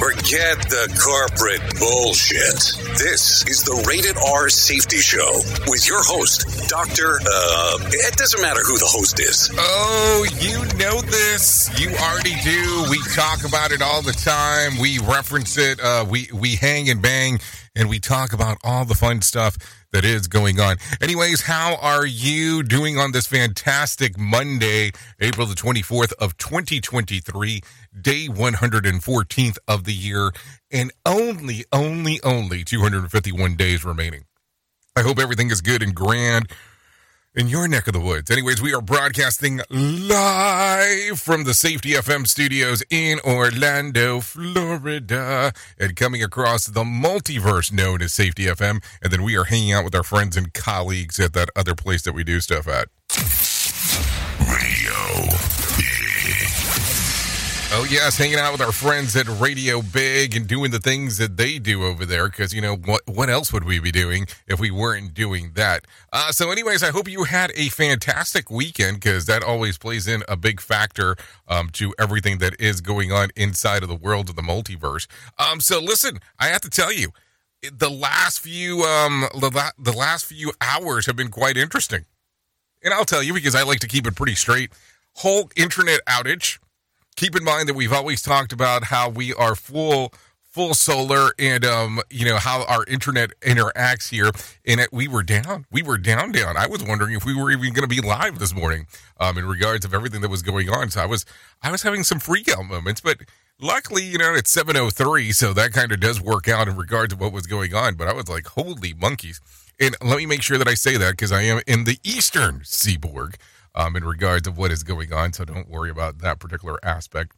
Forget the corporate bullshit. This is the Rated R Safety Show with your host, Dr. Uh, it doesn't matter who the host is. Oh, you know this. You already do. We talk about it all the time. We reference it. Uh, we, we hang and bang and we talk about all the fun stuff that is going on. Anyways, how are you doing on this fantastic Monday, April the 24th of 2023, day 114th of the year, and only, only, only 251 days remaining. I hope everything is good and grand in your neck of the woods. Anyways, we are broadcasting live from the Safety FM studios in Orlando, Florida, and coming across the multiverse known as Safety FM. And then we are hanging out with our friends and colleagues at that other place that we do stuff at. Radio Oh, yes, hanging out with our friends at Radio Big and doing the things that they do over there. Because, you know, what, what else would we be doing if we weren't doing that? Uh, so, anyways, I hope you had a fantastic weekend because that always plays in a big factor um, to everything that is going on inside of the world of the multiverse. Um, so, listen, I have to tell you, the last few um, the, the last few hours have been quite interesting. And I'll tell you because I like to keep it pretty straight. Whole internet outage keep in mind that we've always talked about how we are full full solar and um you know how our internet interacts here. And it, we were down we were down down. I was wondering if we were even going to be live this morning um in regards of everything that was going on. So i was i was having some freak out moments but luckily you know it's 703 so that kind of does work out in regards to what was going on. But i was like holy monkeys. And let me make sure that i say that because i am in the eastern seaboard um, in regards of what is going on. So don't worry about that particular aspect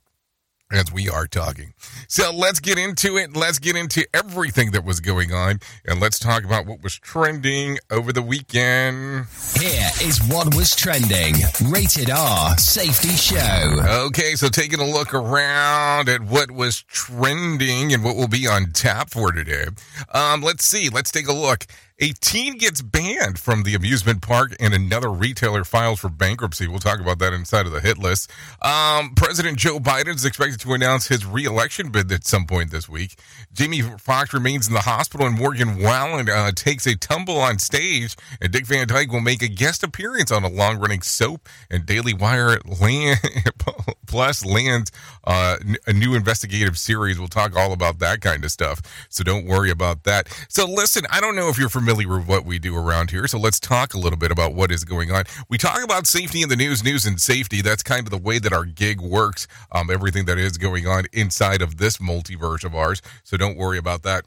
as we are talking. So let's get into it. Let's get into everything that was going on and let's talk about what was trending over the weekend. Here is what was trending. Rated R Safety Show. Okay, so taking a look around at what was trending and what will be on tap for today. Um, let's see. Let's take a look. A teen gets banned from the amusement park and another retailer files for bankruptcy. We'll talk about that inside of the hit list. Um, President Joe Biden is expected to announce his reelection bid at some point this week. Jamie Foxx remains in the hospital and Morgan Wallen uh, takes a tumble on stage. And Dick Van Dyke will make a guest appearance on a long running soap. And Daily Wire land, Plus lands uh, a new investigative series. We'll talk all about that kind of stuff. So don't worry about that. So listen, I don't know if you're familiar familiar with what we do around here, so let's talk a little bit about what is going on. We talk about safety in the news, news and safety. That's kind of the way that our gig works. Um, everything that is going on inside of this multiverse of ours. So don't worry about that.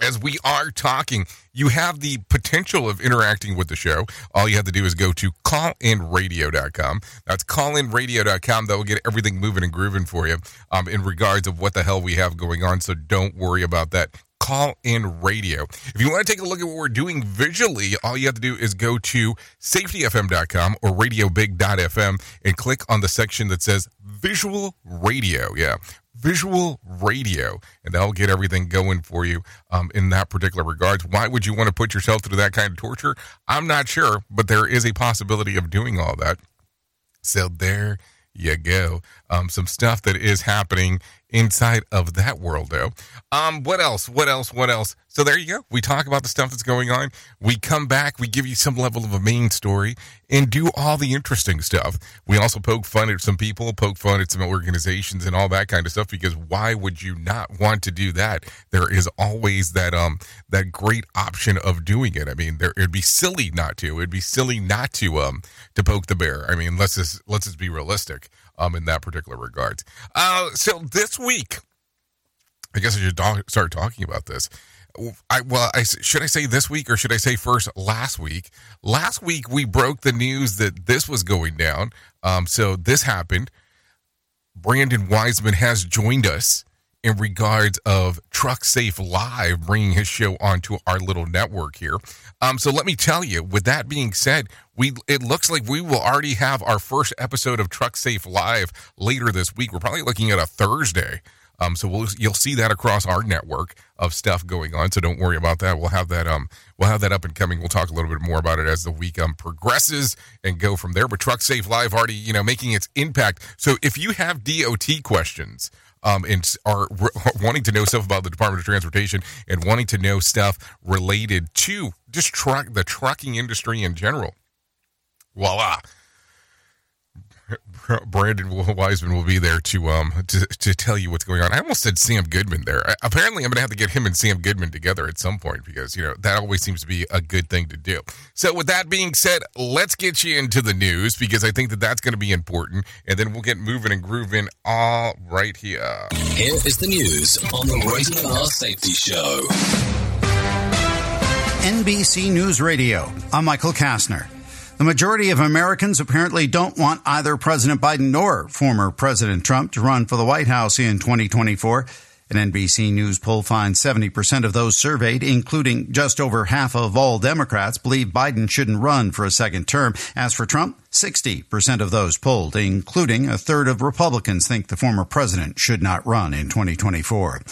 as we are talking, you have the potential of interacting with the show. All you have to do is go to callinradio.com. That's callinradio.com. That will get everything moving and grooving for you um, in regards of what the hell we have going on. So don't worry about that. Call in radio. If you want to take a look at what we're doing visually, all you have to do is go to safetyfm.com or radiobig.fm and click on the section that says visual radio. Yeah, visual radio, and that'll get everything going for you um, in that particular regards. Why would you want to put yourself through that kind of torture? I'm not sure, but there is a possibility of doing all that. So there you go. Um, some stuff that is happening inside of that world, though. Um, what else? What else? What else? So there you go. We talk about the stuff that's going on. We come back. We give you some level of a main story and do all the interesting stuff. We also poke fun at some people, poke fun at some organizations and all that kind of stuff. Because why would you not want to do that? There is always that um that great option of doing it. I mean, there it'd be silly not to. It'd be silly not to um to poke the bear. I mean, let's just let's just be realistic um, in that particular regard. Uh, so this week, I guess I should talk, start talking about this. I well, I should I say this week or should I say first last week? Last week we broke the news that this was going down. Um, so this happened. Brandon Wiseman has joined us in regards of Truck Safe Live, bringing his show onto our little network here. Um, so let me tell you, with that being said, we it looks like we will already have our first episode of Truck Safe Live later this week. We're probably looking at a Thursday. Um, so we'll, you'll see that across our network of stuff going on. So don't worry about that. We'll have that um we'll have that up and coming. We'll talk a little bit more about it as the week um progresses and go from there. But Truck Safe Live already you know making its impact. So if you have DOT questions, um, and are re- wanting to know stuff about the Department of Transportation and wanting to know stuff related to just truck the trucking industry in general. Voila. Brandon Wiseman will be there to um to, to tell you what's going on. I almost said Sam Goodman there. I, apparently, I'm going to have to get him and Sam Goodman together at some point because you know that always seems to be a good thing to do. So, with that being said, let's get you into the news because I think that that's going to be important, and then we'll get moving and grooving all right here. Here is the news on the Rated R Safety Show. NBC News Radio. I'm Michael Kastner. The majority of Americans apparently don't want either President Biden nor former President Trump to run for the White House in 2024. An NBC News poll finds 70% of those surveyed, including just over half of all Democrats, believe Biden shouldn't run for a second term. As for Trump, 60% of those polled, including a third of Republicans, think the former president should not run in 2024.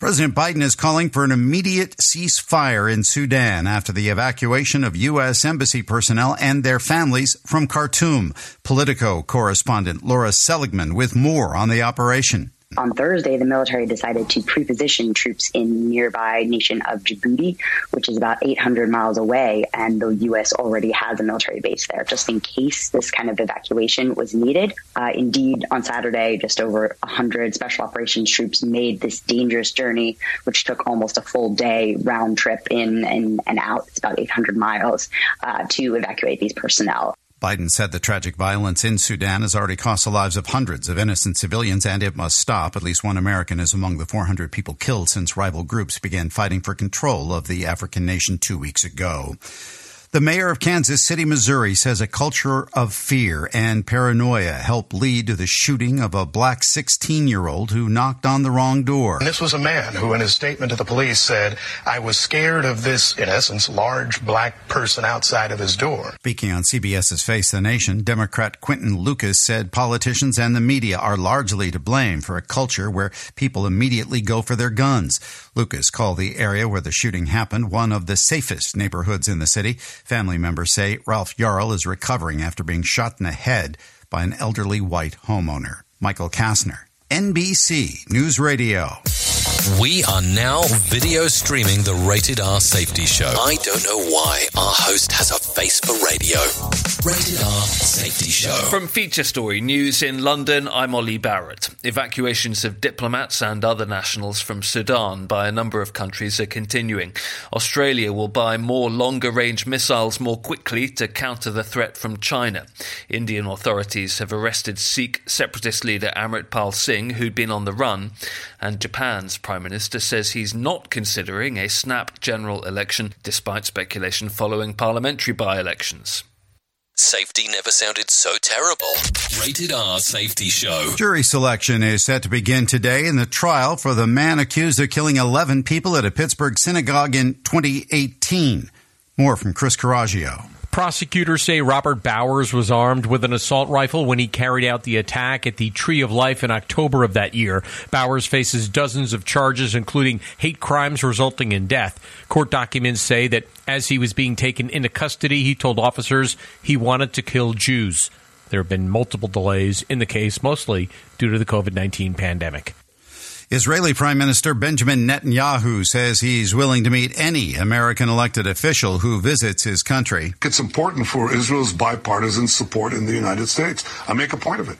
President Biden is calling for an immediate ceasefire in Sudan after the evacuation of U.S. embassy personnel and their families from Khartoum. Politico correspondent Lara Seligman with more on the operation. On Thursday, the military decided to preposition troops in nearby nation of Djibouti, which is about 800 miles away, and the U.S. already has a military base there, just in case this kind of evacuation was needed. Uh, indeed, on Saturday, just over 100 special operations troops made this dangerous journey, which took almost a full day round trip in and, and out. It's about 800 miles uh, to evacuate these personnel. Biden said the tragic violence in Sudan has already cost the lives of hundreds of innocent civilians and it must stop. At least one American is among the 400 people killed since rival groups began fighting for control of the African nation two weeks ago. The mayor of Kansas City, Missouri says a culture of fear and paranoia helped lead to the shooting of a black 16 year old who knocked on the wrong door. And this was a man who, in his statement to the police, said, I was scared of this, in essence, large black person outside of his door. Speaking on CBS's Face the Nation, Democrat Quinton Lucas said politicians and the media are largely to blame for a culture where people immediately go for their guns. Lucas called the area where the shooting happened one of the safest neighborhoods in the city. Family members say Ralph Yarl is recovering after being shot in the head by an elderly white homeowner. Michael Kastner, NBC News Radio. We are now video streaming the Rated R Safety Show. I don't know why our host has a face for radio. Rated R Safety Show. From Feature Story News in London, I'm Ollie Barrett. Evacuations of diplomats and other nationals from Sudan by a number of countries are continuing. Australia will buy more longer range missiles more quickly to counter the threat from China. Indian authorities have arrested Sikh separatist leader Amritpal Singh, who'd been on the run. And Japan's Prime Minister says he's not considering a snap general election, despite speculation following parliamentary by elections. Safety never sounded so terrible. Rated R Safety Show. Jury selection is set to begin today in the trial for the man accused of killing 11 people at a Pittsburgh synagogue in 2018. More from Chris Caraggio. Prosecutors say Robert Bowers was armed with an assault rifle when he carried out the attack at the Tree of Life in October of that year. Bowers faces dozens of charges, including hate crimes resulting in death. Court documents say that as he was being taken into custody, he told officers he wanted to kill Jews. There have been multiple delays in the case, mostly due to the COVID 19 pandemic. Israeli Prime Minister Benjamin Netanyahu says he's willing to meet any American elected official who visits his country. It's important for Israel's bipartisan support in the United States. I make a point of it.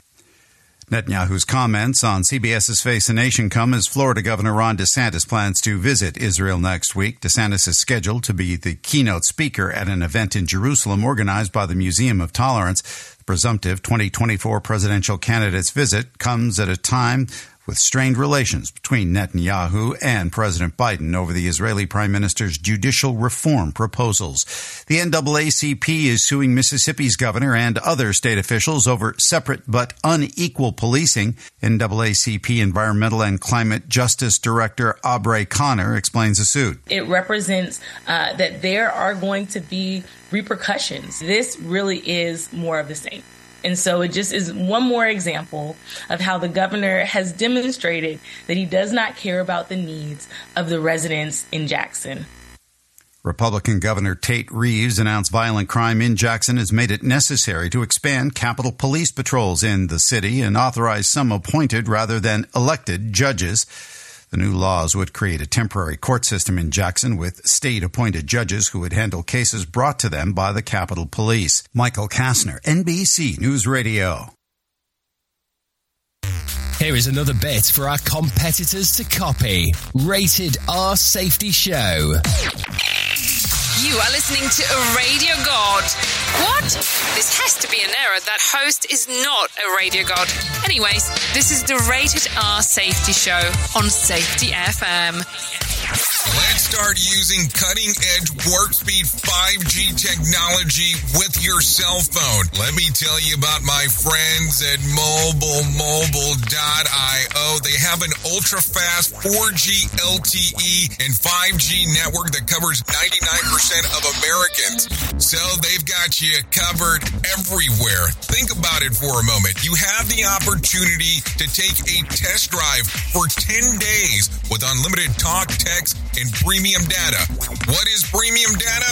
Netanyahu's comments on CBS's Face the Nation come as Florida Governor Ron DeSantis plans to visit Israel next week. DeSantis is scheduled to be the keynote speaker at an event in Jerusalem organized by the Museum of Tolerance. The presumptive 2024 presidential candidate's visit comes at a time with strained relations between Netanyahu and President Biden over the Israeli Prime Minister's judicial reform proposals. The NAACP is suing Mississippi's governor and other state officials over separate but unequal policing. NAACP Environmental and Climate Justice Director Abre' Conner explains the suit. It represents uh, that there are going to be repercussions. This really is more of the same. And so it just is one more example of how the governor has demonstrated that he does not care about the needs of the residents in Jackson. Republican Governor Tate Reeves announced violent crime in Jackson has made it necessary to expand Capitol Police patrols in the city and authorize some appointed rather than elected judges. The new laws would create a temporary court system in Jackson with state appointed judges who would handle cases brought to them by the Capitol Police. Michael Kastner, NBC News Radio. Here is another bit for our competitors to copy. Rated R Safety Show. You are listening to a radio god. What? This has to be an error. That host is not a radio god. Anyways, this is the Rated R Safety Show on Safety FM. Let's start using cutting edge warp speed 5G technology with your cell phone. Let me tell you about my friends at mobilemobile.io. They have an ultra fast 4G LTE and 5G network that covers 99% of Americans. So they've got you covered everywhere. Think about it for a moment. You have the opportunity to take a test drive for 10 days with unlimited talk, text, and premium data. What is premium data?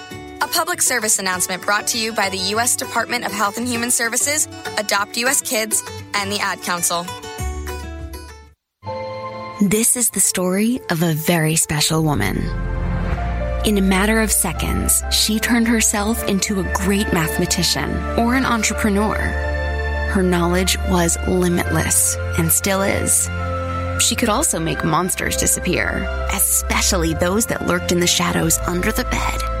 A public service announcement brought to you by the U.S. Department of Health and Human Services, Adopt U.S. Kids, and the Ad Council. This is the story of a very special woman. In a matter of seconds, she turned herself into a great mathematician or an entrepreneur. Her knowledge was limitless and still is. She could also make monsters disappear, especially those that lurked in the shadows under the bed.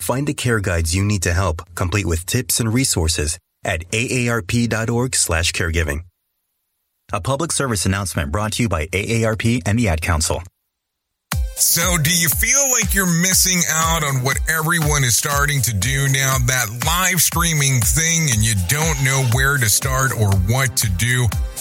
Find the care guides you need to help, complete with tips and resources at aarp.org/caregiving. A public service announcement brought to you by AARP and the Ad Council. So, do you feel like you're missing out on what everyone is starting to do now? That live streaming thing, and you don't know where to start or what to do?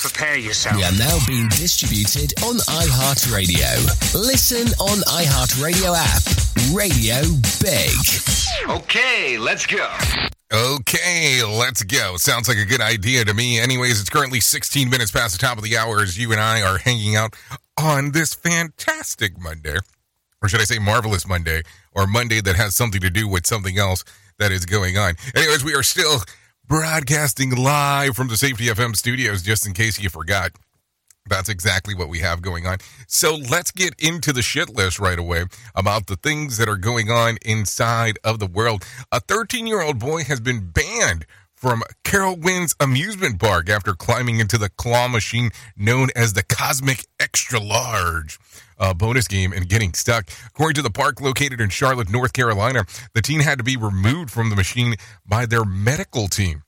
Prepare yourself. We are now being distributed on iHeartRadio. Listen on iHeartRadio app. Radio Big. Okay, let's go. Okay, let's go. Sounds like a good idea to me. Anyways, it's currently 16 minutes past the top of the hour as you and I are hanging out on this fantastic Monday. Or should I say marvelous Monday? Or Monday that has something to do with something else that is going on. Anyways, we are still broadcasting live from the Safety FM studios, just in case you forgot. That's exactly what we have going on. So let's get into the shit list right away about the things that are going on inside of the world. A 13 year old boy has been banned from Carowinds Amusement Park after climbing into the claw machine known as the Cosmic Extra Large. Uh, bonus game and getting stuck. According to the park located in Charlotte, North Carolina, the teen had to be removed from the machine by their medical team.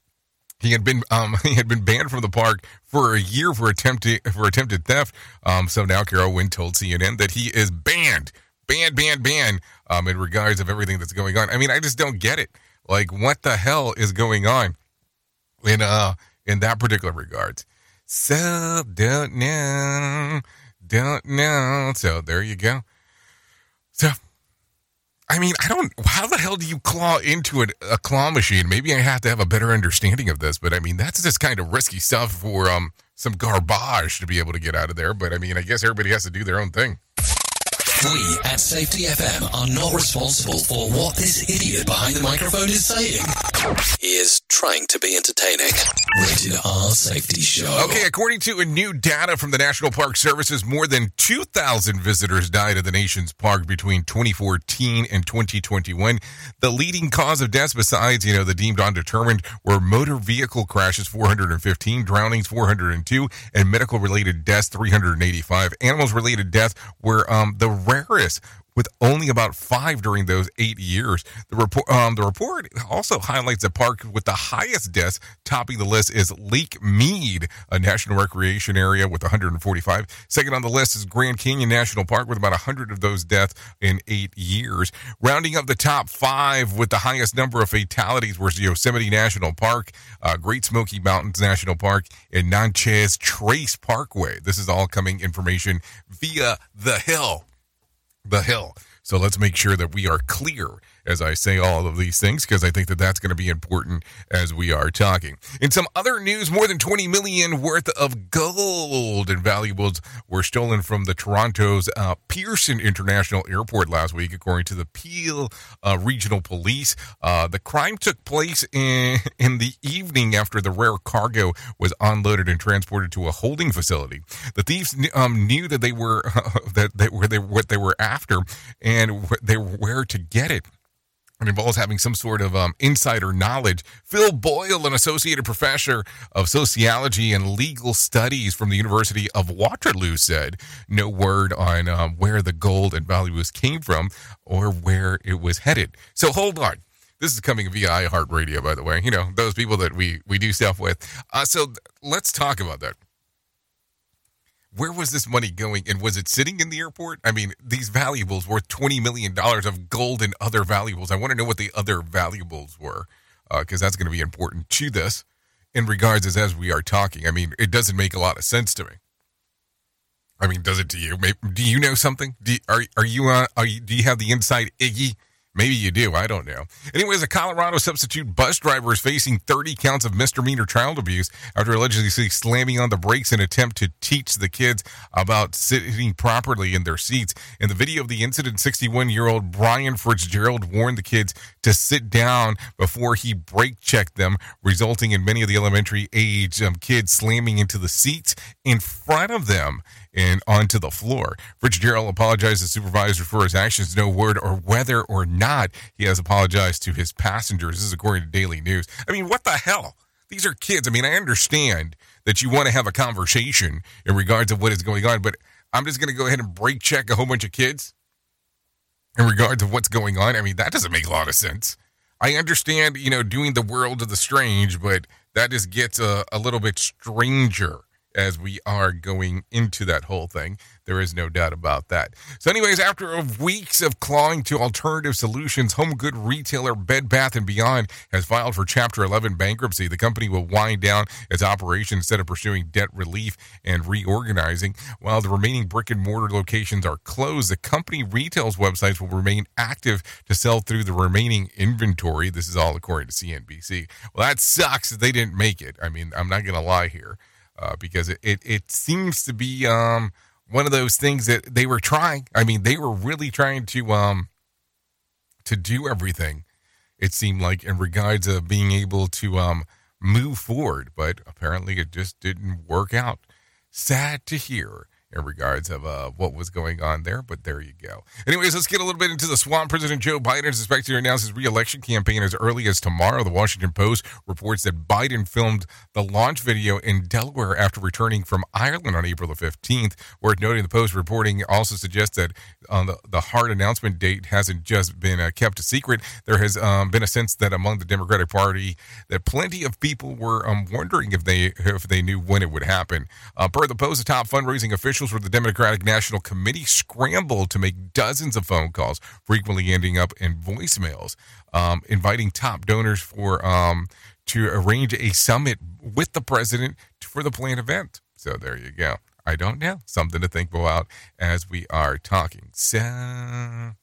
He had been um, he had been banned from the park for a year for attempted for attempted theft. Um, so now Carowinds told CNN that he is banned, banned, banned, banned um, in regards of everything that's going on. I mean, I just don't get it. Like, what the hell is going on in uh in that particular regards? So don't know, don't know. So there you go. So I mean, I don't. How the hell do you claw into a, a, claw machine? Maybe I have to have a better understanding of this, but I mean, that's just kind of risky stuff for um some garbage to be able to get out of there. But I mean, I guess everybody has to do their own thing. We at Safety FM are not responsible for what this idiot behind the microphone is saying. He is trying to be entertaining. Rated R Safety Show. Okay, according to a new data from the National Park Services, more than 2,000 visitors died at the nation's park between 2014 and 2021. The leading cause of deaths, besides, you know, the deemed undetermined, were motor vehicle crashes, 415, drownings, 402, and medical related deaths, 385. Animals related deaths were um, the with only about five during those eight years. The report, um, the report also highlights a park with the highest deaths. Topping the list is Lake Mead, a national recreation area with 145. Second on the list is Grand Canyon National Park with about 100 of those deaths in eight years. Rounding up the top five with the highest number of fatalities was Yosemite National Park, uh, Great Smoky Mountains National Park, and Natchez Trace Parkway. This is all coming information via The Hill the hill. So let's make sure that we are clear as I say all of these things because I think that that's going to be important as we are talking. In some other news, more than 20 million worth of gold and valuables were stolen from the Toronto's uh, Pearson International Airport last week, according to the Peel uh, Regional Police. Uh, the crime took place in, in the evening after the rare cargo was unloaded and transported to a holding facility. The thieves um, knew that they were that they were they, what they were after and they were where to get it. And involves having some sort of um, insider knowledge. Phil Boyle, an associated professor of sociology and legal studies from the University of Waterloo, said no word on um, where the gold and valuables came from or where it was headed. So hold on. This is coming via iHeartRadio, by the way. You know, those people that we, we do stuff with. Uh, so let's talk about that where was this money going? And was it sitting in the airport? I mean these valuables worth 20 million dollars of gold and other valuables. I want to know what the other valuables were because uh, that's going to be important to this in regards as as we are talking. I mean it doesn't make a lot of sense to me. I mean does it to you? Maybe, do you know something? Do are, are you uh, are you do you have the inside iggy Maybe you do. I don't know. Anyways, a Colorado substitute bus driver is facing 30 counts of misdemeanor child abuse after allegedly slamming on the brakes in attempt to teach the kids about sitting properly in their seats. In the video of the incident, 61 year old Brian Fitzgerald warned the kids to sit down before he brake checked them, resulting in many of the elementary age um, kids slamming into the seats in front of them and onto the floor. Fitzgerald apologized to supervisors for his actions, no word or whether or not he has apologized to his passengers. This is according to Daily News. I mean, what the hell? These are kids. I mean, I understand that you want to have a conversation in regards of what is going on, but I'm just going to go ahead and break check a whole bunch of kids in regards of what's going on. I mean, that doesn't make a lot of sense. I understand, you know, doing the world of the strange, but that just gets a, a little bit stranger as we are going into that whole thing. There is no doubt about that. So, anyways, after weeks of clawing to alternative solutions, home good retailer Bed Bath & Beyond has filed for Chapter 11 bankruptcy. The company will wind down its operation instead of pursuing debt relief and reorganizing. While the remaining brick and mortar locations are closed, the company retail's websites will remain active to sell through the remaining inventory. This is all according to CNBC. Well, that sucks that they didn't make it. I mean, I'm not going to lie here uh, because it, it, it, seems to be um, one of those things that they were trying. I mean, they were really trying to um, to do everything. It seemed like in regards of being able to um, move forward, but apparently it just didn't work out. Sad to hear in regards of uh, what was going on there. But there you go. Anyways, let's get a little bit into the swamp. President Joe Biden is expected to announce his reelection campaign as early as tomorrow. The Washington Post reports that Biden filmed the launch video in Delaware after returning from Ireland on April the 15th. Worth noting, the Post reporting also suggests that on the, the hard announcement date hasn't just been uh, kept a secret. There has um, been a sense that among the Democratic Party that plenty of people were um, wondering if they if they knew when it would happen. Uh, per the Post, the top fundraising officials the Democratic National Committee scrambled to make dozens of phone calls, frequently ending up in voicemails, um, inviting top donors for um, to arrange a summit with the president for the planned event. So there you go. I don't know. Something to think about as we are talking. So I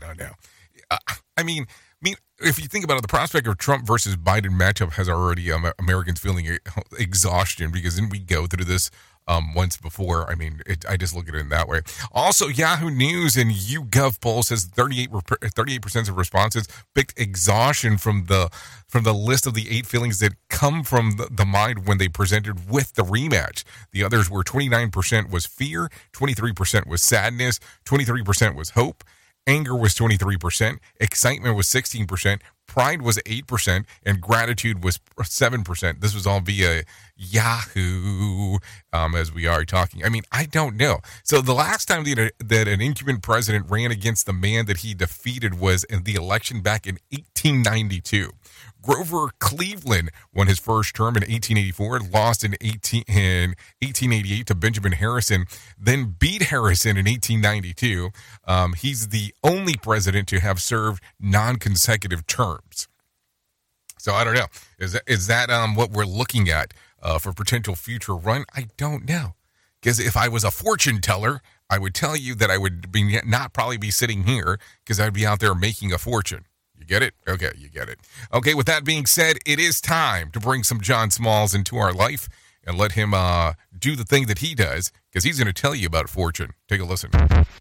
don't know. Uh, I mean, I mean, if you think about it, the prospect of Trump versus Biden matchup has already um, Americans feeling exhaustion because then we go through this um, once before. I mean, it, I just look at it in that way. Also, Yahoo News and YouGov poll says 38 percent of responses picked exhaustion from the from the list of the eight feelings that come from the, the mind when they presented with the rematch. The others were 29 percent was fear, 23 percent was sadness, 23 percent was hope. Anger was 23%, excitement was 16%, pride was 8%, and gratitude was 7%. This was all via Yahoo um, as we are talking. I mean, I don't know. So the last time that, that an incumbent president ran against the man that he defeated was in the election back in 1892. Grover Cleveland won his first term in 1884, lost in, 18, in 1888 to Benjamin Harrison, then beat Harrison in 1892. Um, he's the only president to have served non consecutive terms. So I don't know. Is that, is that um, what we're looking at uh, for potential future run? I don't know. Because if I was a fortune teller, I would tell you that I would be not probably be sitting here because I'd be out there making a fortune. You get it? Okay, you get it. Okay, with that being said, it is time to bring some John Smalls into our life and let him uh, do the thing that he does because he's going to tell you about fortune. Take a listen.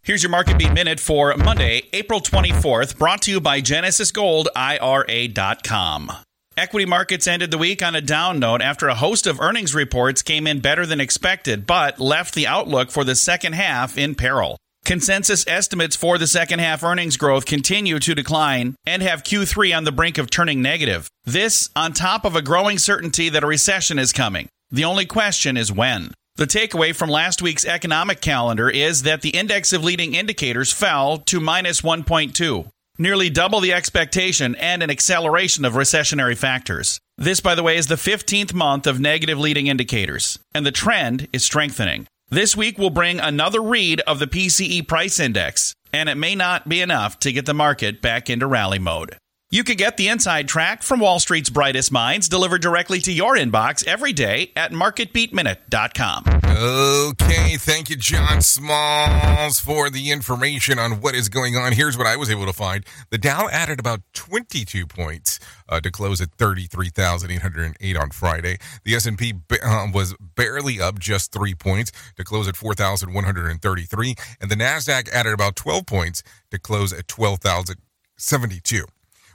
Here's your market beat minute for Monday, April 24th, brought to you by Genesis Gold, IRA.com. Equity markets ended the week on a down note after a host of earnings reports came in better than expected, but left the outlook for the second half in peril. Consensus estimates for the second half earnings growth continue to decline and have Q3 on the brink of turning negative. This on top of a growing certainty that a recession is coming. The only question is when. The takeaway from last week's economic calendar is that the index of leading indicators fell to minus 1.2, nearly double the expectation and an acceleration of recessionary factors. This, by the way, is the 15th month of negative leading indicators, and the trend is strengthening. This week will bring another read of the PCE price index, and it may not be enough to get the market back into rally mode. You can get the inside track from Wall Street's brightest minds delivered directly to your inbox every day at marketbeatminute.com. Okay, thank you, John Smalls, for the information on what is going on. Here's what I was able to find: the Dow added about 22 points uh, to close at 33,808 on Friday. The S&P um, was barely up, just three points to close at 4,133, and the Nasdaq added about 12 points to close at 12,072.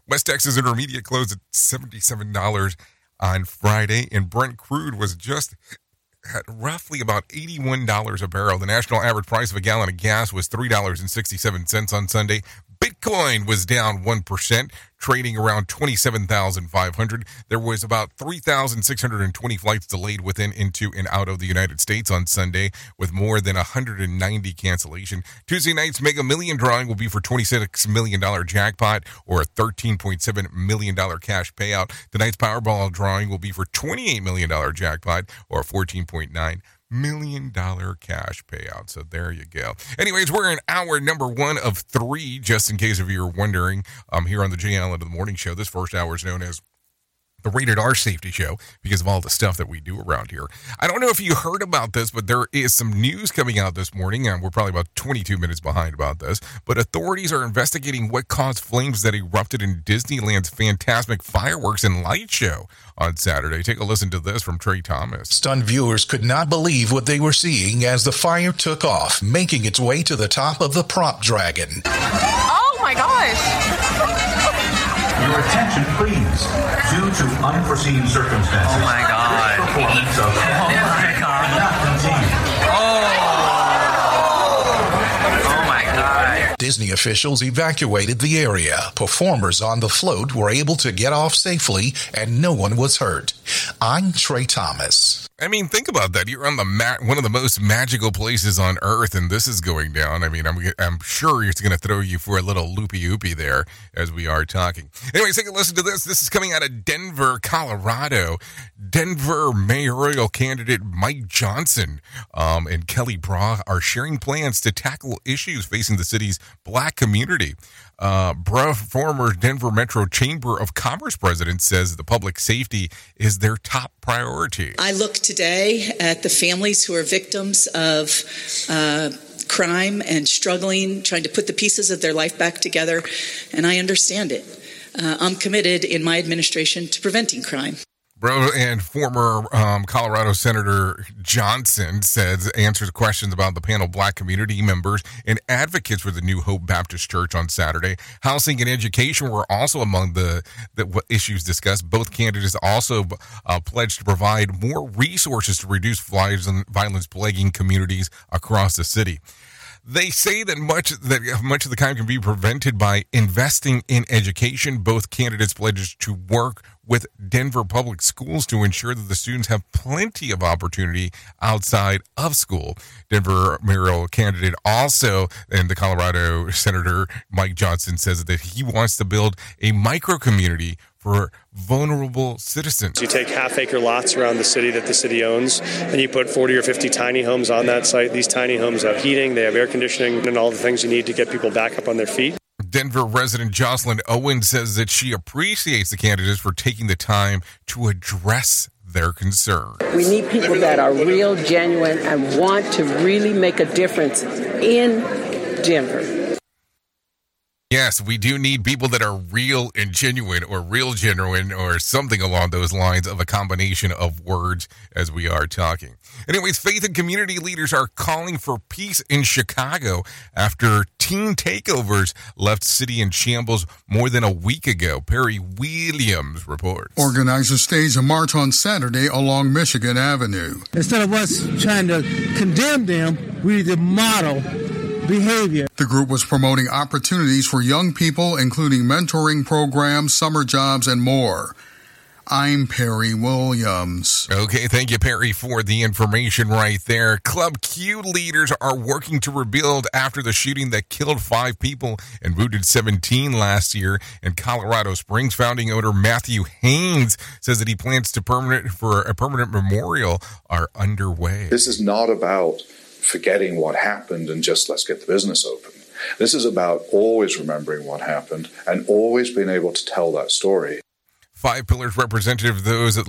West Texas Intermediate closed at $77 on Friday, and Brent crude was just at roughly about $81 a barrel. The national average price of a gallon of gas was $3.67 on Sunday. Bitcoin was down 1%, trading around 27,500. There was about 3,620 flights delayed within, into, and out of the United States on Sunday, with more than 190 cancellation. Tuesday night's Mega Million drawing will be for $26 million jackpot or a $13.7 million cash payout. Tonight's Powerball drawing will be for $28 million jackpot or 14.9 million dollar cash payout. So there you go. Anyways, we're in hour number one of three, just in case if you're wondering, um, here on the Jay Allen of the Morning Show. This first hour is known as the Rated R Safety Show because of all the stuff that we do around here. I don't know if you heard about this, but there is some news coming out this morning, and we're probably about 22 minutes behind about this. But authorities are investigating what caused flames that erupted in Disneyland's Fantasmic Fireworks and Light Show on Saturday. Take a listen to this from Trey Thomas. Stunned viewers could not believe what they were seeing as the fire took off, making its way to the top of the prop dragon. Oh my gosh! Your attention, please. Due to unforeseen circumstances. Oh my God. Performance of Oh my God. not oh. continue. Oh my God. Disney officials evacuated the area. Performers on the float were able to get off safely and no one was hurt. I'm Trey Thomas. I mean, think about that. You're on the ma- one of the most magical places on earth, and this is going down. I mean, I'm I'm sure it's going to throw you for a little loopy oopy there as we are talking. Anyways, take a listen to this. This is coming out of Denver, Colorado. Denver mayoral candidate Mike Johnston um, and Kelly Bra are sharing plans to tackle issues facing the city's black community. Uh, former Denver Metro Chamber of Commerce president, says the public safety is their top priority. I look today at the families who are victims of uh, crime and struggling, trying to put the pieces of their life back together, and I understand it. Uh, I'm committed in my administration to preventing crime. Bro and former um, Colorado Senator Johnston says answers questions about the panel black community members and advocates for the New Hope Baptist Church on Saturday. Housing and education were also among the, the issues discussed. Both candidates also uh, pledged to provide more resources to reduce violence plaguing communities across the city. They say that much that much of the crime can be prevented by investing in education. Both candidates pledged to work with Denver public schools to ensure that the students have plenty of opportunity outside of school. Denver mayoral candidate also, and the Colorado Senator Mike Johnston says that he wants to build a micro community for vulnerable citizens. You take half acre lots around the city that the city owns, and you put 40 or 50 tiny homes on that site. These tiny homes have heating, they have air conditioning, and all the things you need to get people back up on their feet. Denver resident Jocelyn Owen says that she appreciates the candidates for taking the time to address their concern. We need people that are real, genuine, and want to really make a difference in Denver. Yes, we do need people that are real and genuine or real genuine or something along those lines of a combination of words as we are talking. Anyways, faith and community leaders are calling for peace in Chicago after teen takeovers left city in shambles more than a week ago. Perry Williams reports. Organizers staged a march on Saturday along Michigan Avenue. Instead of us trying to condemn them, we need to model behavior. The group was promoting opportunities for young people, including mentoring programs, summer jobs, and more. I'm Perry Williams. Okay, thank you, Perry, for the information right there. Club Q leaders are working to rebuild after the shooting that killed five people and wounded 17 last year in Colorado Springs. Founding owner Matthew Haynes says that he plans to permanent for a permanent memorial are underway. This is not about forgetting what happened and just let's get the business open. This is about always remembering what happened and always being able to tell that story. Five Pillars representative of those that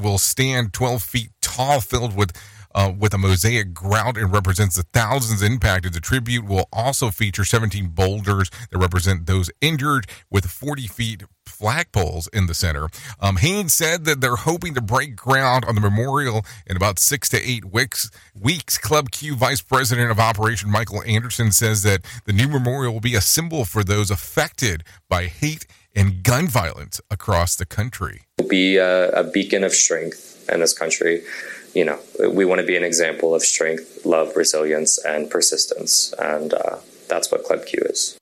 will stand 12 feet tall, filled with uh, with a mosaic grout and represents the thousands impacted. The tribute will also feature 17 boulders that represent those injured with 40 feet flagpoles in the center. Um, Haynes said that they're hoping to break ground on the memorial in about six to eight weeks. Weeks. Club Q Vice President of Operation Michael Anderson says that the new memorial will be a symbol for those affected by hate and gun violence across the country. Will Be a, a beacon of strength in this country. You know, we want to be an example of strength, love, resilience, and persistence. And uh, that's what Club Q is.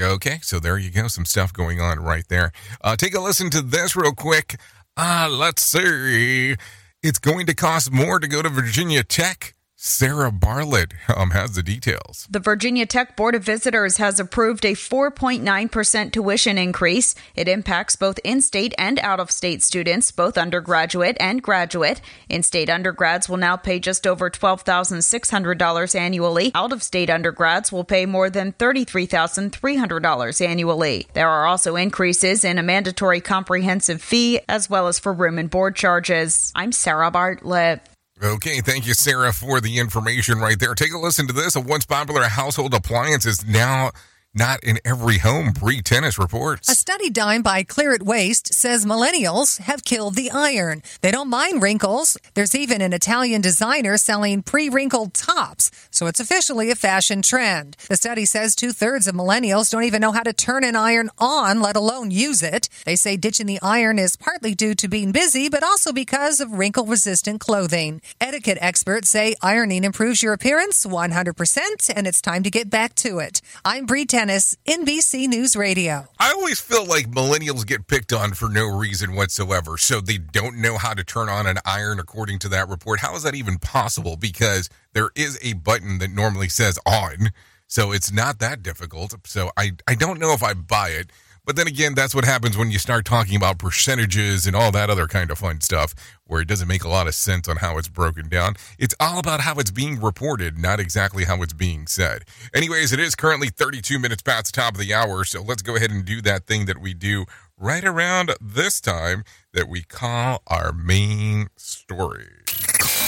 Okay, so there you go. Some stuff going on right there. Uh, take a listen to this real quick. Uh, let's see. It's going to cost more to go to Virginia Tech. Sarah Bartlett um, has the details. The Virginia Tech Board of Visitors has approved a 4.9% tuition increase. It impacts both in state and out of state students, both undergraduate and graduate. In state undergrads will now pay just over $12,600 annually. Out of state undergrads will pay more than $33,300 annually. There are also increases in a mandatory comprehensive fee as well as for room and board charges. I'm Sarah Bartlett. Okay, thank you, Sarah, for the information right there. Take a listen to this. A once popular household appliance is now not in every home. Bree Tennis reports. A study done by Clear It Waste says millennials have killed the iron. They don't mind wrinkles. There's even an Italian designer selling pre wrinkled tops, so it's officially a fashion trend. The study says two thirds of millennials don't even know how to turn an iron on, let alone use it. They say ditching the iron is partly due to being busy, but also because of wrinkle resistant clothing. Etiquette experts say ironing improves your appearance 100%, and it's time to get back to it. I'm Bree Tennis. NBC News Radio. I always feel like millennials get picked on for no reason whatsoever. So they don't know how to turn on an iron, according to that report. How is that even possible? Because there is a button that normally says on. So it's not that difficult. So I, I don't know if I buy it. But then again, that's what happens when you start talking about percentages and all that other kind of fun stuff, where it doesn't make a lot of sense on how it's broken down. It's all about how it's being reported, not exactly how it's being said. Anyways, it is currently 32 minutes past the top of the hour, so let's go ahead and do that thing that we do right around this time that we call our main story.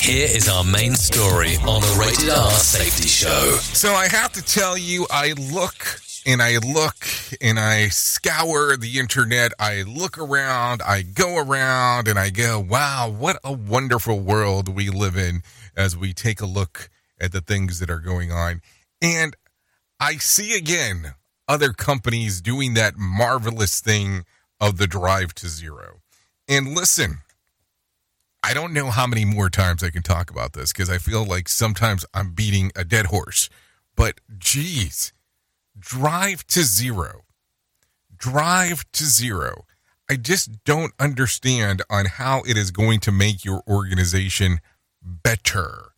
Here is our main story on a rated R safety show. So I have to tell you, I look and I look and I scour the internet. I look around, I go around, and I go, wow, what a wonderful world we live in as we take a look at the things that are going on. And I see again other companies doing that marvelous thing of the drive to zero. And listen, I don't know how many more times I can talk about this because I feel like sometimes I'm beating a dead horse. But geez, drive to zero. Drive to zero. I just don't understand on how it is going to make your organization better.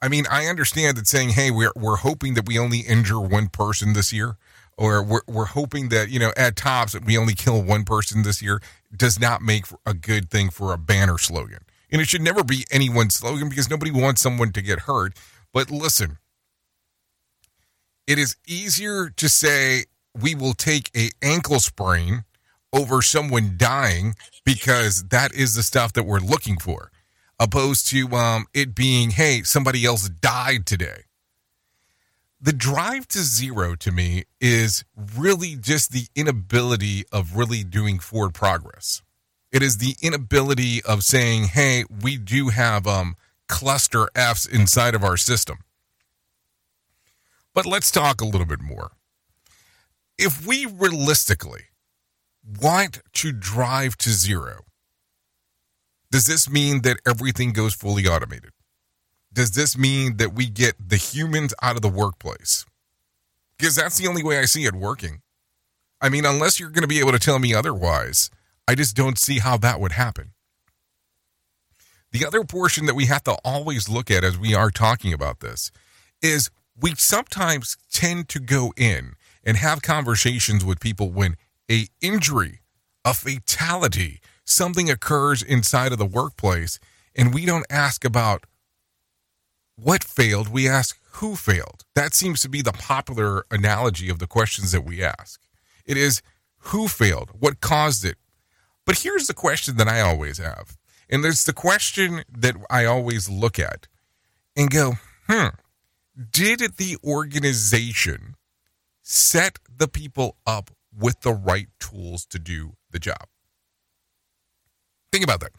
I mean, I understand that saying, hey, we're, we're hoping that we only injure one person this year, or we're, we're hoping that, you know, at tops that we only kill one person this year does not make a good thing for a banner slogan. And it should never be anyone's slogan because nobody wants someone to get hurt. But listen, it is easier to say we will take a ankle sprain over someone dying because that is the stuff that we're looking for opposed to um, it being hey somebody else died today. The drive to zero to me is really just the inability of really doing forward progress. It is the inability of saying hey we do have um, cluster f's inside of our system but let's talk a little bit more. If we realistically want to drive to zero, does this mean that everything goes fully automated? Does this mean that we get the humans out of the workplace? Because that's the only way I see it working. I mean, unless you're going to be able to tell me otherwise, I just don't see how that would happen. The other portion that we have to always look at as we are talking about this is we sometimes tend to go in and have conversations with people when a injury, a fatality, something occurs inside of the workplace and we don't ask about what failed, we ask who failed. That seems to be the popular analogy of the questions that we ask. It is who failed, what caused it. But here's the question that I always have. And there's the question that I always look at and go, hmm, did the organization set the people up with the right tools to do the job? Think about that.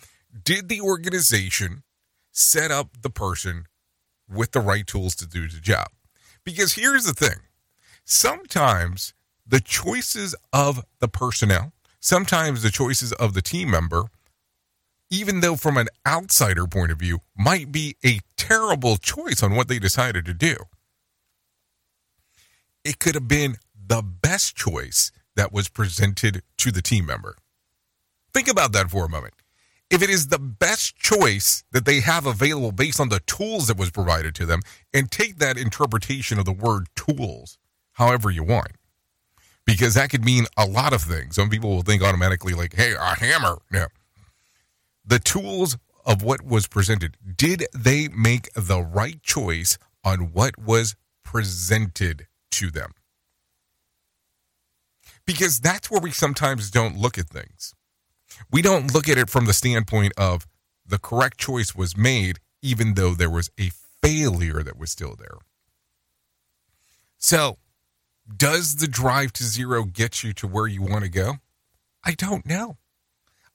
Did the organization set up the person with the right tools to do the job? Because here's the thing sometimes the choices of the personnel, sometimes the choices of the team member, even though from an outsider point of view, might be a terrible choice on what they decided to do. It could have been the best choice that was presented to the team member. Think about that for a moment. If it is the best choice that they have available based on the tools that was provided to them, and take that interpretation of the word tools however you want, because that could mean a lot of things. Some people will think automatically, like, hey, a hammer. No. The tools of what was presented, did they make the right choice on what was presented to them? Because that's where we sometimes don't look at things. We don't look at it from the standpoint of the correct choice was made, even though there was a failure that was still there. So, does the drive to zero get you to where you want to go? I don't know.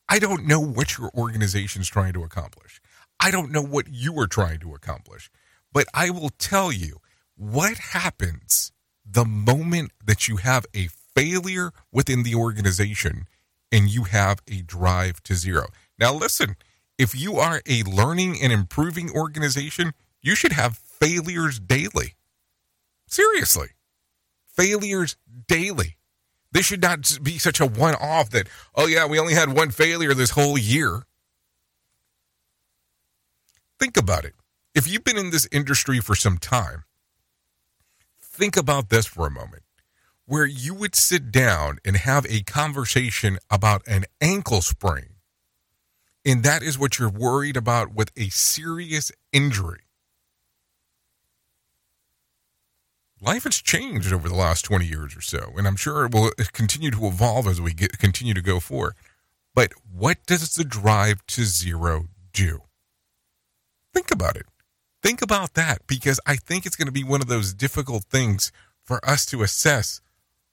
I don't know what your organization's trying to accomplish. I don't know what you are trying to accomplish. But I will tell you what happens the moment that you have a failure within the organization and you have a drive to zero. Now, listen, if you are a learning and improving organization, you should have failures daily. Seriously, failures daily. This should not be such a one off that, oh, yeah, we only had one failure this whole year. Think about it. If you've been in this industry for some time, think about this for a moment where you would sit down and have a conversation about an ankle sprain, and that is what you're worried about with a serious injury. Life has changed over the last 20 years or so, and I'm sure it will continue to evolve as we get, continue to go forward. But what does the drive to zero do? Think about it. Think about that because I think it's going to be one of those difficult things for us to assess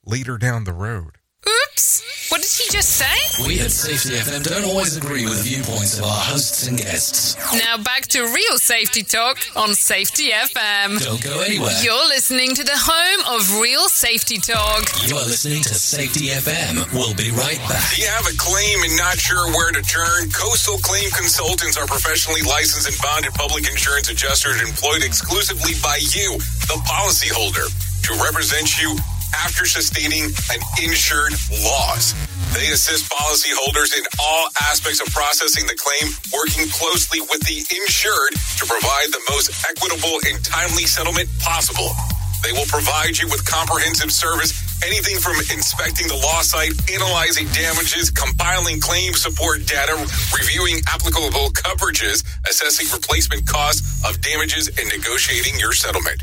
later down the road. Oops! What did he just say? We at Safety FM don't always agree with the viewpoints of our hosts and guests. Now back to real safety talk on Safety FM. Don't go anywhere. You're listening to the home of real safety talk. You are listening to Safety FM. We'll be right back. Do you have a claim and not sure where to turn? Coastal Claim Consultants are professionally licensed and bonded public insurance adjusters employed exclusively by you, the policyholder, to represent you after sustaining an insured loss. They assist policyholders in all aspects of processing the claim, working closely with the insured to provide the most equitable and timely settlement possible. They will provide you with comprehensive service, anything from inspecting the loss site, analyzing damages, compiling claim support data, reviewing applicable coverages, assessing replacement costs of damages, and negotiating your settlement.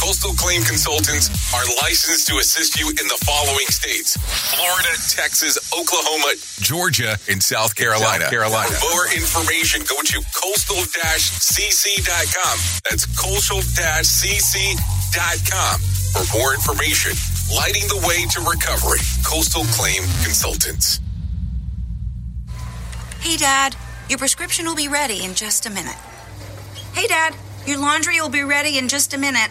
Coastal Claim Consultants are licensed to assist you in the following states Florida, Texas, Oklahoma, Georgia, and South Carolina. South Carolina. For more information, go to coastal cc.com. That's coastal cc.com. For more information, lighting the way to recovery. Coastal Claim Consultants. Hey, Dad, your prescription will be ready in just a minute. Hey, Dad, your laundry will be ready in just a minute.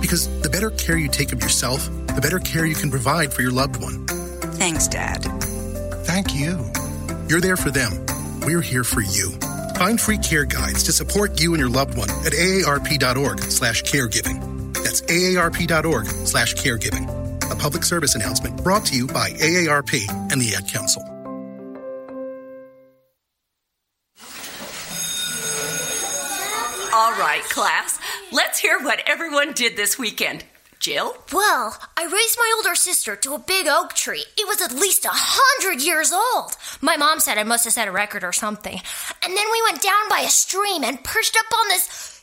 Because the better care you take of yourself, the better care you can provide for your loved one. Thanks, Dad. Thank you. You're there for them. We're here for you. Find free care guides to support you and your loved one at aarp.org slash caregiving. That's aarp.org slash caregiving. A public service announcement brought to you by AARP and the Ad Council. All right, class. Let's hear what everyone did this weekend. Jill? Well, I raised my older sister to a big oak tree. It was at least a hundred years old. My mom said I must have set a record or something. And then we went down by a stream and perched up on this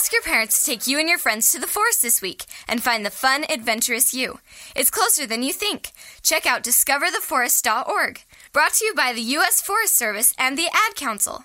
Ask your parents to take you and your friends to the forest this week and find the fun, adventurous you. It's closer than you think. Check out discovertheforest.org. Brought to you by the U.S. Forest Service and the Ad Council.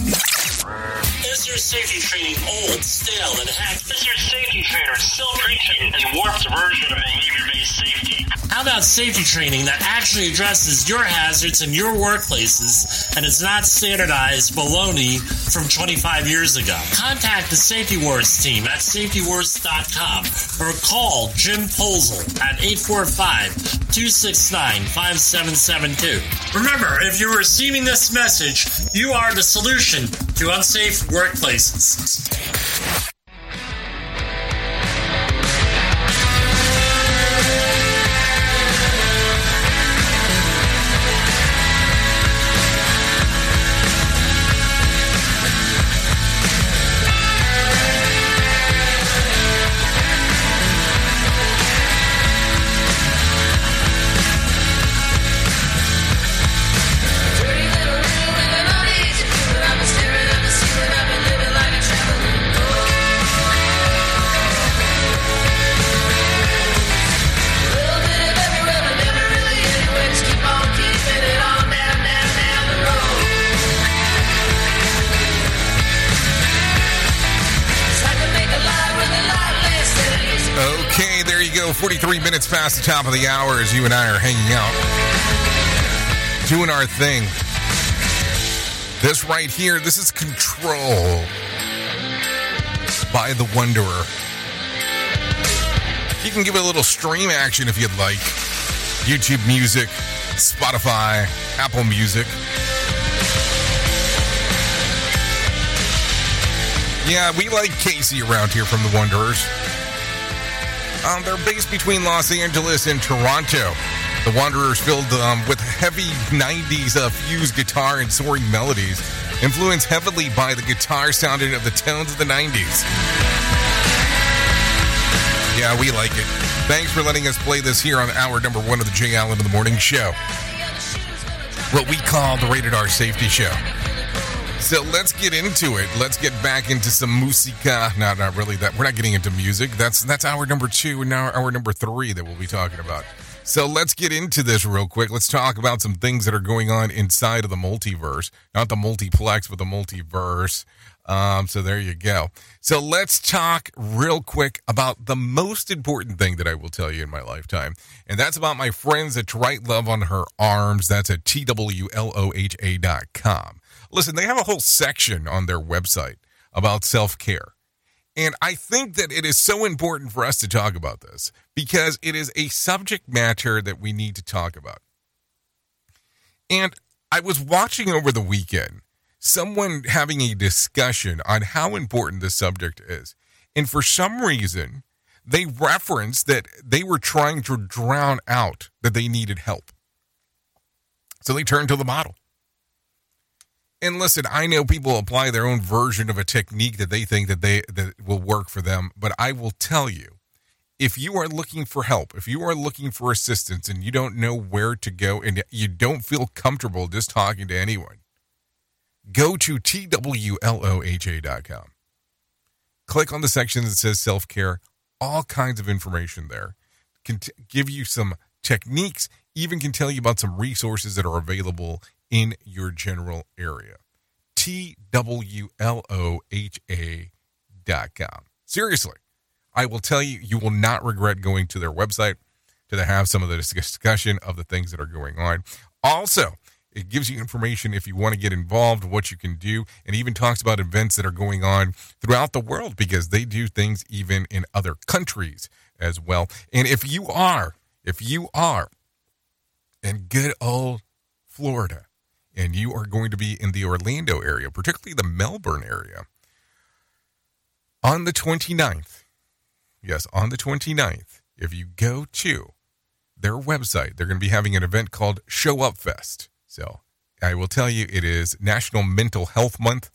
Is your safety training old, stale, and hacked? Is your safety trainer still preaching a warped version of behavior-based safety? How about safety training that actually addresses your hazards in your workplaces and is not standardized baloney from 25 years ago? Contact the Safety Wars team at safetywars.com or call Jim Posel at 845-269-5772. Remember, if you're receiving this message, you are the solution to unsafe workplaces. Past the top of the hour as you and I are hanging out, doing our thing. This right here, this is Control by The Wanderer. You can give it a little stream action if you'd like. YouTube Music, Spotify, Apple Music. Yeah, we like Casey around here from The Wanderers. Um, they're based between Los Angeles and Toronto. The Wanderers filled um, with heavy 90s uh, fused guitar and soaring melodies, influenced heavily by the guitar sounding of the tones of the 90s. Yeah, we like it. Thanks for letting us play this here on hour number one of the Jay Allen in the Morning Show. What we call the Rated R Safety Show. So let's get into it. Let's get back into some musica. No, not really. That we're not getting into music. That's that's hour number two and now hour number three that we'll be talking about. So let's get into this real quick. Let's talk about some things that are going on inside of the multiverse, not the multiplex, but the multiverse. Um, so there you go. So let's talk real quick about the most important thing that I will tell you in my lifetime. And that's about my friends at Write Love on Her Arms. That's at T-W-L-O-H-A dot com. Listen, they have a whole section on their website about self-care. And I think that it is so important for us to talk about this because it is a subject matter that we need to talk about. And I was watching over the weekend someone having a discussion on how important this subject is. And for some reason, they referenced that they were trying to drown out that they needed help. So they turned to the bottle. And listen, I know people apply their own version of a technique that they think that they that will work for them, but I will tell you, if you are looking for help, if you are looking for assistance and you don't know where to go and you don't feel comfortable just talking to anyone, go to twloha.com. Click on the section that says self care, all kinds of information there. Can t- give you some techniques, even can tell you about some resources that are available in your general area. twloha.com. Seriously, I will tell you, you will not regret going to their website to have some of the discussion of the things that are going on. Also, it gives you information if you want to get involved, what you can do, and even talks about events that are going on throughout the world because they do things even in other countries as well. And if you are, if you are in good old Florida and you are going to be in the Orlando area, particularly the Melbourne area, on the 29th, yes, on the 29th, if you go to their website, they're going to be having an event called Show Up Fest. So I will tell you, it is National Mental Health Month.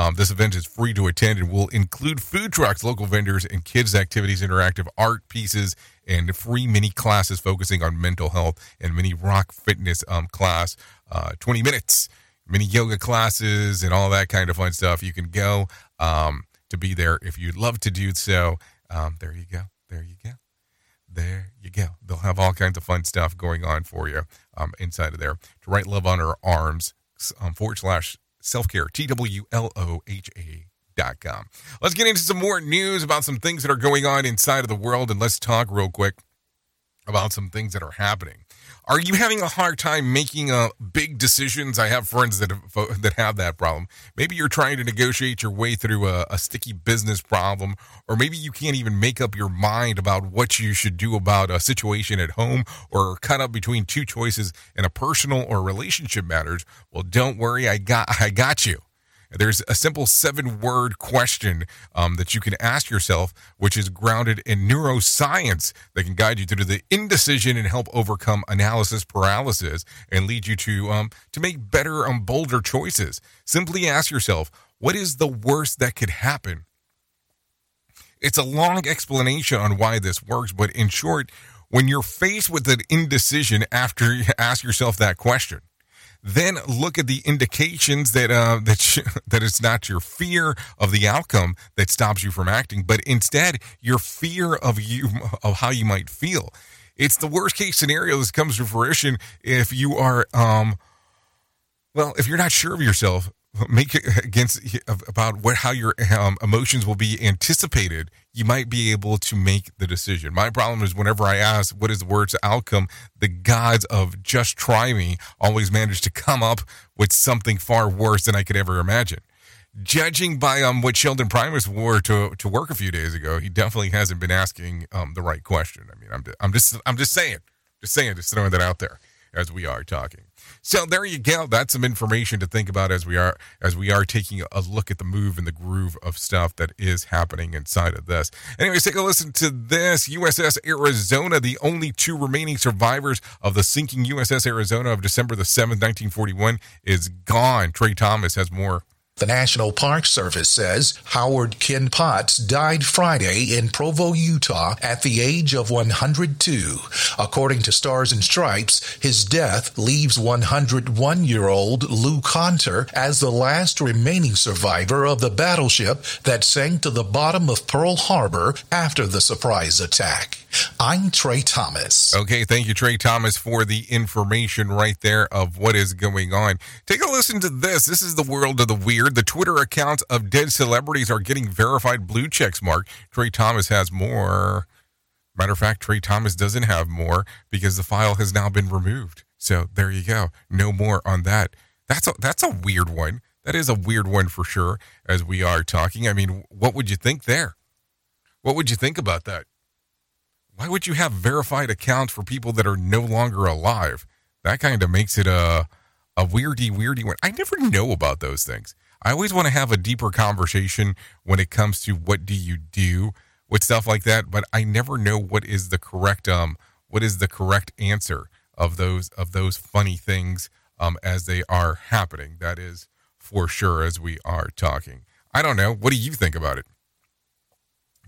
Um, this event is free to attend and will include food trucks, local vendors, and kids' activities, interactive art pieces, and free mini classes focusing on mental health and mini rock fitness um, class, uh, 20 minutes, mini yoga classes, and all that kind of fun stuff. You can go um, to be there if you'd love to do so. Um, there you go. There you go. There you go. They'll have all kinds of fun stuff going on for you um, inside of there. To write love on her arms um, forward slash self care, T W L O H A dot com. Let's get into some more news about some things that are going on inside of the world, and let's talk real quick about some things that are happening. Are you having a hard time making uh, big decisions? I have friends that have, that have that problem. Maybe you're trying to negotiate your way through a, a sticky business problem, or maybe you can't even make up your mind about what you should do about a situation at home, or cut up between two choices in a personal or relationship matters. Well, don't worry, I got I got you. There's a simple seven word question um, that you can ask yourself, which is grounded in neuroscience that can guide you through the indecision and help overcome analysis paralysis and lead you to um, to make better and bolder choices. Simply ask yourself, what is the worst that could happen? It's a long explanation on why this works, but in short, when you're faced with an indecision after you ask yourself that question, then look at the indications that uh, that that it's not your fear of the outcome that stops you from acting, but instead your fear of you of how you might feel. It's the worst case scenario that comes to fruition if you are um well, if you're not sure of yourself, make against about what how your um, emotions will be anticipated you might be able to make the decision. My problem is whenever i ask what is the worst outcome? the gods of just try me always manage to come up with something far worse than i could ever imagine. Judging by um what sheldon primus wore to to work a few days ago he definitely hasn't been asking um the right question. I mean i'm, I'm just i'm just saying just saying just throwing that out there as we are talking so there you go. That's some information to think about as we are as we are taking a look at the move and the groove of stuff that is happening inside of this. Anyways, take a listen to this. USS Arizona, the only two remaining survivors of the sinking USS Arizona of December the 7th, 1941, is gone. Trey Thomas has more. The National Park Service says Howard Ken Potts died Friday in Provo, Utah at the age of 102. According to Stars and Stripes, his death leaves 101 year old Lou Conter as the last remaining survivor of the battleship that sank to the bottom of Pearl Harbor after the surprise attack. I'm Trey Thomas. Okay, thank you, Trey Thomas, for the information right there of what is going on. Take a listen to this. This is the world of the weird. The Twitter accounts of dead celebrities are getting verified blue checks mark. Trey Thomas has more. Matter of fact, Trey Thomas doesn't have more because the file has now been removed. So there you go. No more on that. That's a that's a weird one. That is a weird one for sure. As we are talking, I mean, what would you think there? What would you think about that? Why would you have verified accounts for people that are no longer alive? That kind of makes it a a weirdy, weirdy one. I never know about those things. I always want to have a deeper conversation when it comes to what do you do with stuff like that, but I never know what is the correct um what is the correct answer of those of those funny things um as they are happening. That is for sure as we are talking. I don't know. What do you think about it?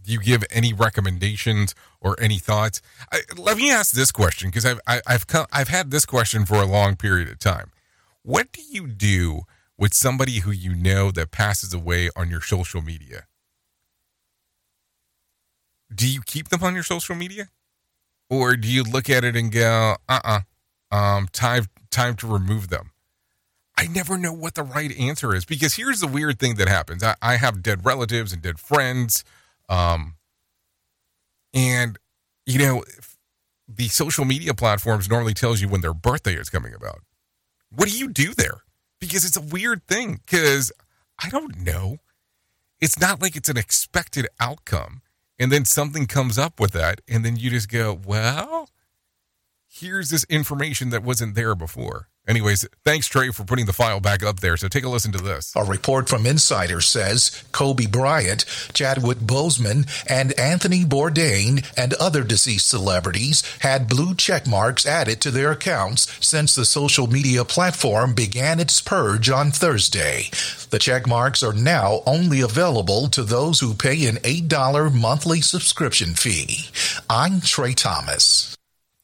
Do you give any recommendations or any thoughts? I, let me ask this question because I've I, I've come, I've had this question for a long period of time. What do you do with somebody who you know that passes away on your social media? Do you keep them on your social media, or do you look at it and go, "Uh, uh-uh, uh um, time time to remove them"? I never know what the right answer is because here's the weird thing that happens. I, I have dead relatives and dead friends um, and you know, the social media platforms normally tells you when their birthday is coming about. What do you do there? Because it's a weird thing. Because I don't know. It's not like it's an expected outcome, and then something comes up with that, and then you just go, "Well, here's this information that wasn't there before." Anyways, thanks, Trey, for putting the file back up there. So take a listen to this. A report from Insider says Kobe Bryant, Chadwick Boseman, and Anthony Bourdain and other deceased celebrities had blue check marks added to their accounts since the social media platform began its purge on Thursday. The check marks are now only available to those who pay an $8 monthly subscription fee. I'm Trey Thomas.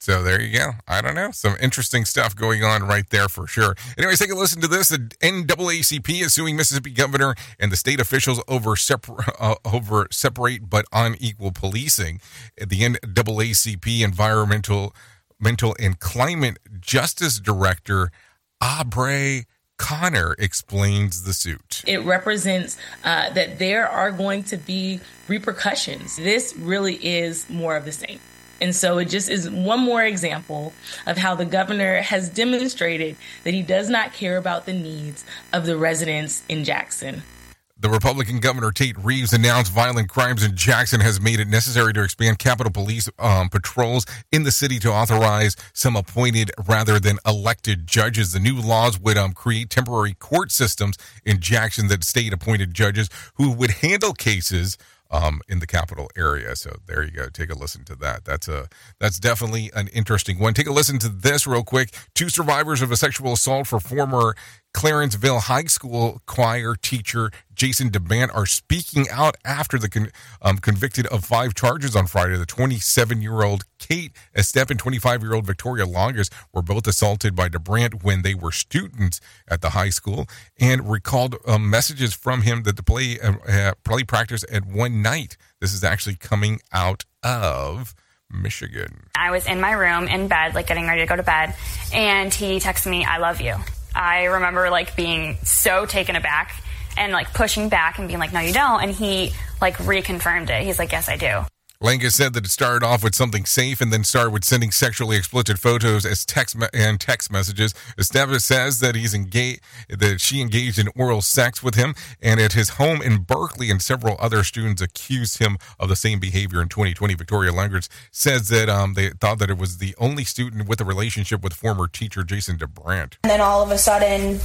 So there you go. I don't know. Some interesting stuff going on right there for sure. Anyways, take a listen to this. The NAACP is suing Mississippi governor and the state officials over separ- uh, over separate but unequal policing. The NAACP environmental mental and climate justice director Abre' Conner explains the suit. It represents uh, that there are going to be repercussions. This really is more of the same. And so it just is one more example of how the governor has demonstrated that he does not care about the needs of the residents in Jackson. The Republican Governor Tate Reeves announced violent crimes in Jackson has made it necessary to expand Capitol Police um, patrols in the city to authorize some appointed rather than elected judges. The new laws would um, create temporary court systems in Jackson that state appointed judges who would handle cases um, in the capital area. So there you go. Take a listen to that. That's a that's definitely an interesting one. Take a listen to this real quick. Two survivors of a sexual assault for former Clarenceville High School choir teacher Jason DeBrant are speaking out after the con- um, convicted of five charges on Friday. The 27 year old Kate Estep and 25 year old Victoria Longers were both assaulted by DeBrant when they were students at the high school and recalled um, messages from him that the play uh, play practice at one night. This is actually coming out of. Michigan. I was in my room in bed, like getting ready to go to bed, and he texted me, I love you. I remember like being so taken aback and like pushing back and being like, no, you don't. And he like reconfirmed it. He's like, yes, I do. Langus said that it started off with something safe and then started with sending sexually explicit photos as text me- and text messages. Esteva says that he's engaged, that she engaged in oral sex with him, and at his home in Berkeley, and several other students accused him of the same behavior in 2020. Victoria Langers says that um, they thought that it was the only student with a relationship with former teacher Jason DeBrant. And then all of a sudden,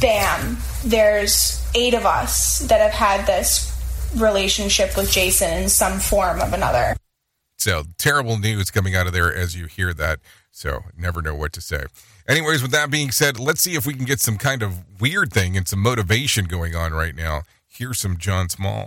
bam! There's eight of us that have had this relationship with Jason in some form of another. So terrible news coming out of there as you hear that. So never know what to say. Anyways, with that being said, let's see if we can get some kind of weird thing and some motivation going on right now. Here's some John Small.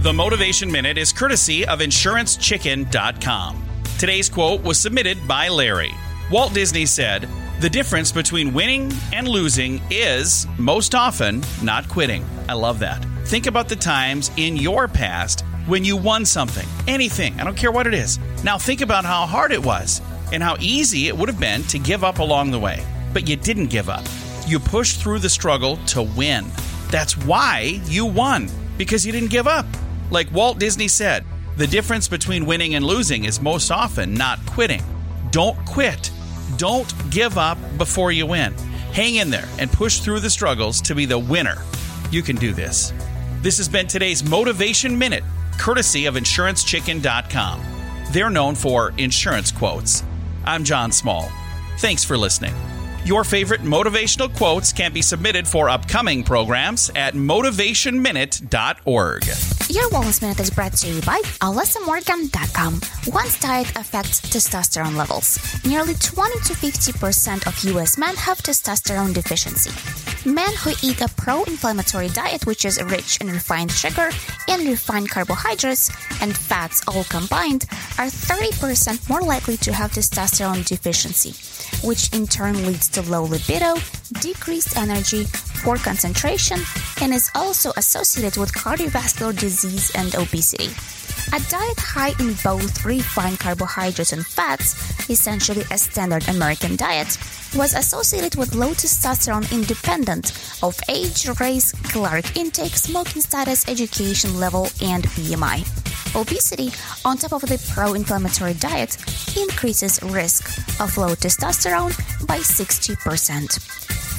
The Motivation Minute is courtesy of InsuranceChicken.com. Today's quote was submitted by Larry. Walt Disney said, The difference between winning and losing is, most often, not quitting. I love that. Think about the times in your past when you won something, anything, I don't care what it is. Now think about how hard it was and how easy it would have been to give up along the way. But you didn't give up. You pushed through the struggle to win. That's why you won, because you didn't give up. Like Walt Disney said, the difference between winning and losing is most often not quitting. Don't quit. Don't give up before you win. Hang in there and push through the struggles to be the winner. You can do this. This has been today's Motivation Minute, courtesy of InsuranceChicken.com. They're known for insurance quotes. I'm John Small. Thanks for listening. Your favorite motivational quotes can be submitted for upcoming programs at motivationminute.org. Your Wellness Minute is brought to you by AlessaMorgan.com. One's diet affects testosterone levels. Nearly 20 to 50% of U.S. men have testosterone deficiency. Men who eat a pro inflammatory diet, which is rich in refined sugar and refined carbohydrates and fats all combined, are 30% more likely to have testosterone deficiency, which in turn leads to low libido, decreased energy, poor concentration, and is also associated with cardiovascular disease and obesity. A diet high in both refined carbohydrates and fats, essentially a standard American diet, was associated with low testosterone independent of age, race, caloric intake, smoking status, education level, and BMI. Obesity, on top of the pro inflammatory diet, increases risk of low testosterone by 60%.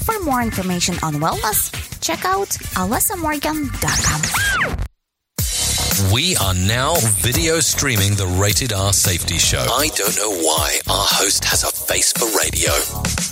For more information on wellness, check out alessamorgan.com. We are now video streaming the Rated R Safety Show. I don't know why our host has a face for radio.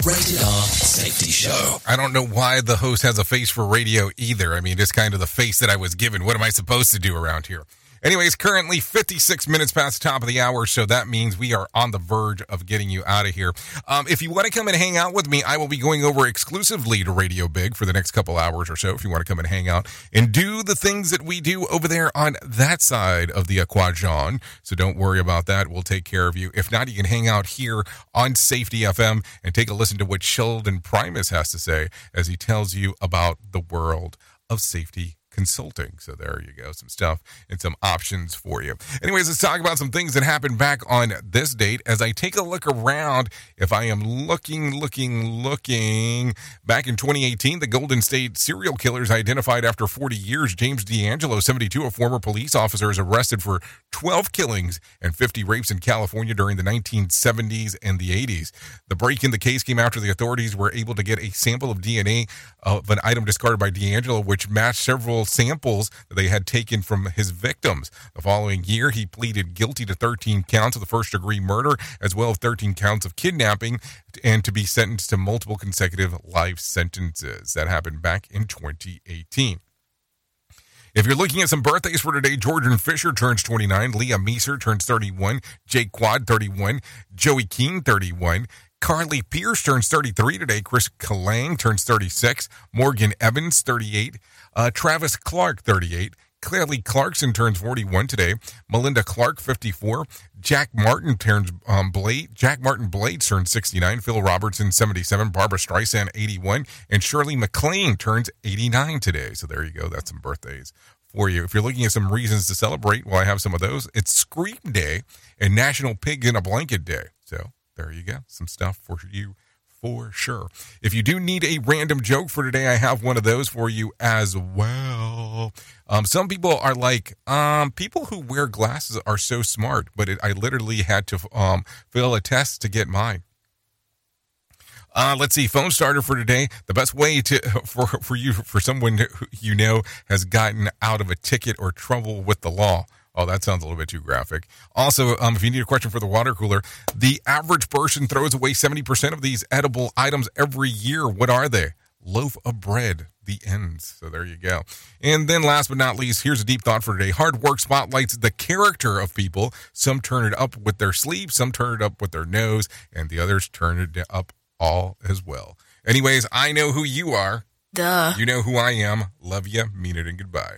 Rated R Safety Show. I don't know why the host has a face for radio either. I mean, it's kind of the face that I was given. What am I supposed to do around here? Anyways, currently 56 minutes past the top of the hour, so that means we are on the verge of getting you out of here. Um, if you want to come and hang out with me, I will be going over exclusively to Radio Big for the next couple hours or so. If you want to come and hang out and do the things that we do over there on that side of the equation, so don't worry about that. We'll take care of you. If not, you can hang out here on Safety FM and take a listen to what Sheldon Primus has to say as he tells you about the world of safety consulting. So there you go, some stuff and some options for you. Anyways, let's talk about some things that happened back on this date. As I take a look around, if I am looking, looking, looking back in 2018, the Golden State serial killers identified after 40 years. James DeAngelo, 72, a former police officer, is arrested for 12 killings and 50 rapes in California during the 1970s and the 80s. The break in the case came after the authorities were able to get a sample of DNA of an item discarded by DeAngelo, which matched several samples that they had taken from his victims. The following year, he pleaded guilty to 13 counts of the first degree murder, as well as 13 counts of kidnapping, and to be sentenced to multiple consecutive life sentences. That happened back in 2018. If you're looking at some birthdays for today, Jordan Fisher turns 29, Leah Meeser turns 31, Jake Quad 31, Joey Keane 31, Carly Pearce turns 33 today. Chris Kalang turns 36. Morgan Evans 38. Uh, Travis Clark 38. Clearly Clarkson turns 41 today. Melinda Clarke 54. Jack Martin turns um, Blade. Jack Martin Blade turns 69. Phil Robertson 77. Barbra Streisand 81. And Shirley MacLaine turns 89 today. So there you go. That's some birthdays for you. If you're looking at some reasons to celebrate, well, I have some of those. It's Scream Day and National Pig in a Blanket Day. So there you go. Some stuff for you for sure. If you do need a random joke for today, I have one of those for you as well. Um, some people are like, um, people who wear glasses are so smart, but it, I literally had to um, fill a test to get mine. Uh, let's see, phone starter for today. The best way to for for you for someone you know has gotten out of a ticket or trouble with the law. Oh, that sounds a little bit too graphic. Also, um, if you need a question for the water cooler, the average person throws away 70% of these edible items every year. What are they? Loaf of bread, the ends. So there you go. And then last but not least, here's a deep thought for today. Hard work spotlights the character of people. Some turn it up with their sleeve, some turn it up with their nose, and the others turn it up all as well. Anyways, I know who you are. Duh. You know who I am. Love you. Mean it and goodbye.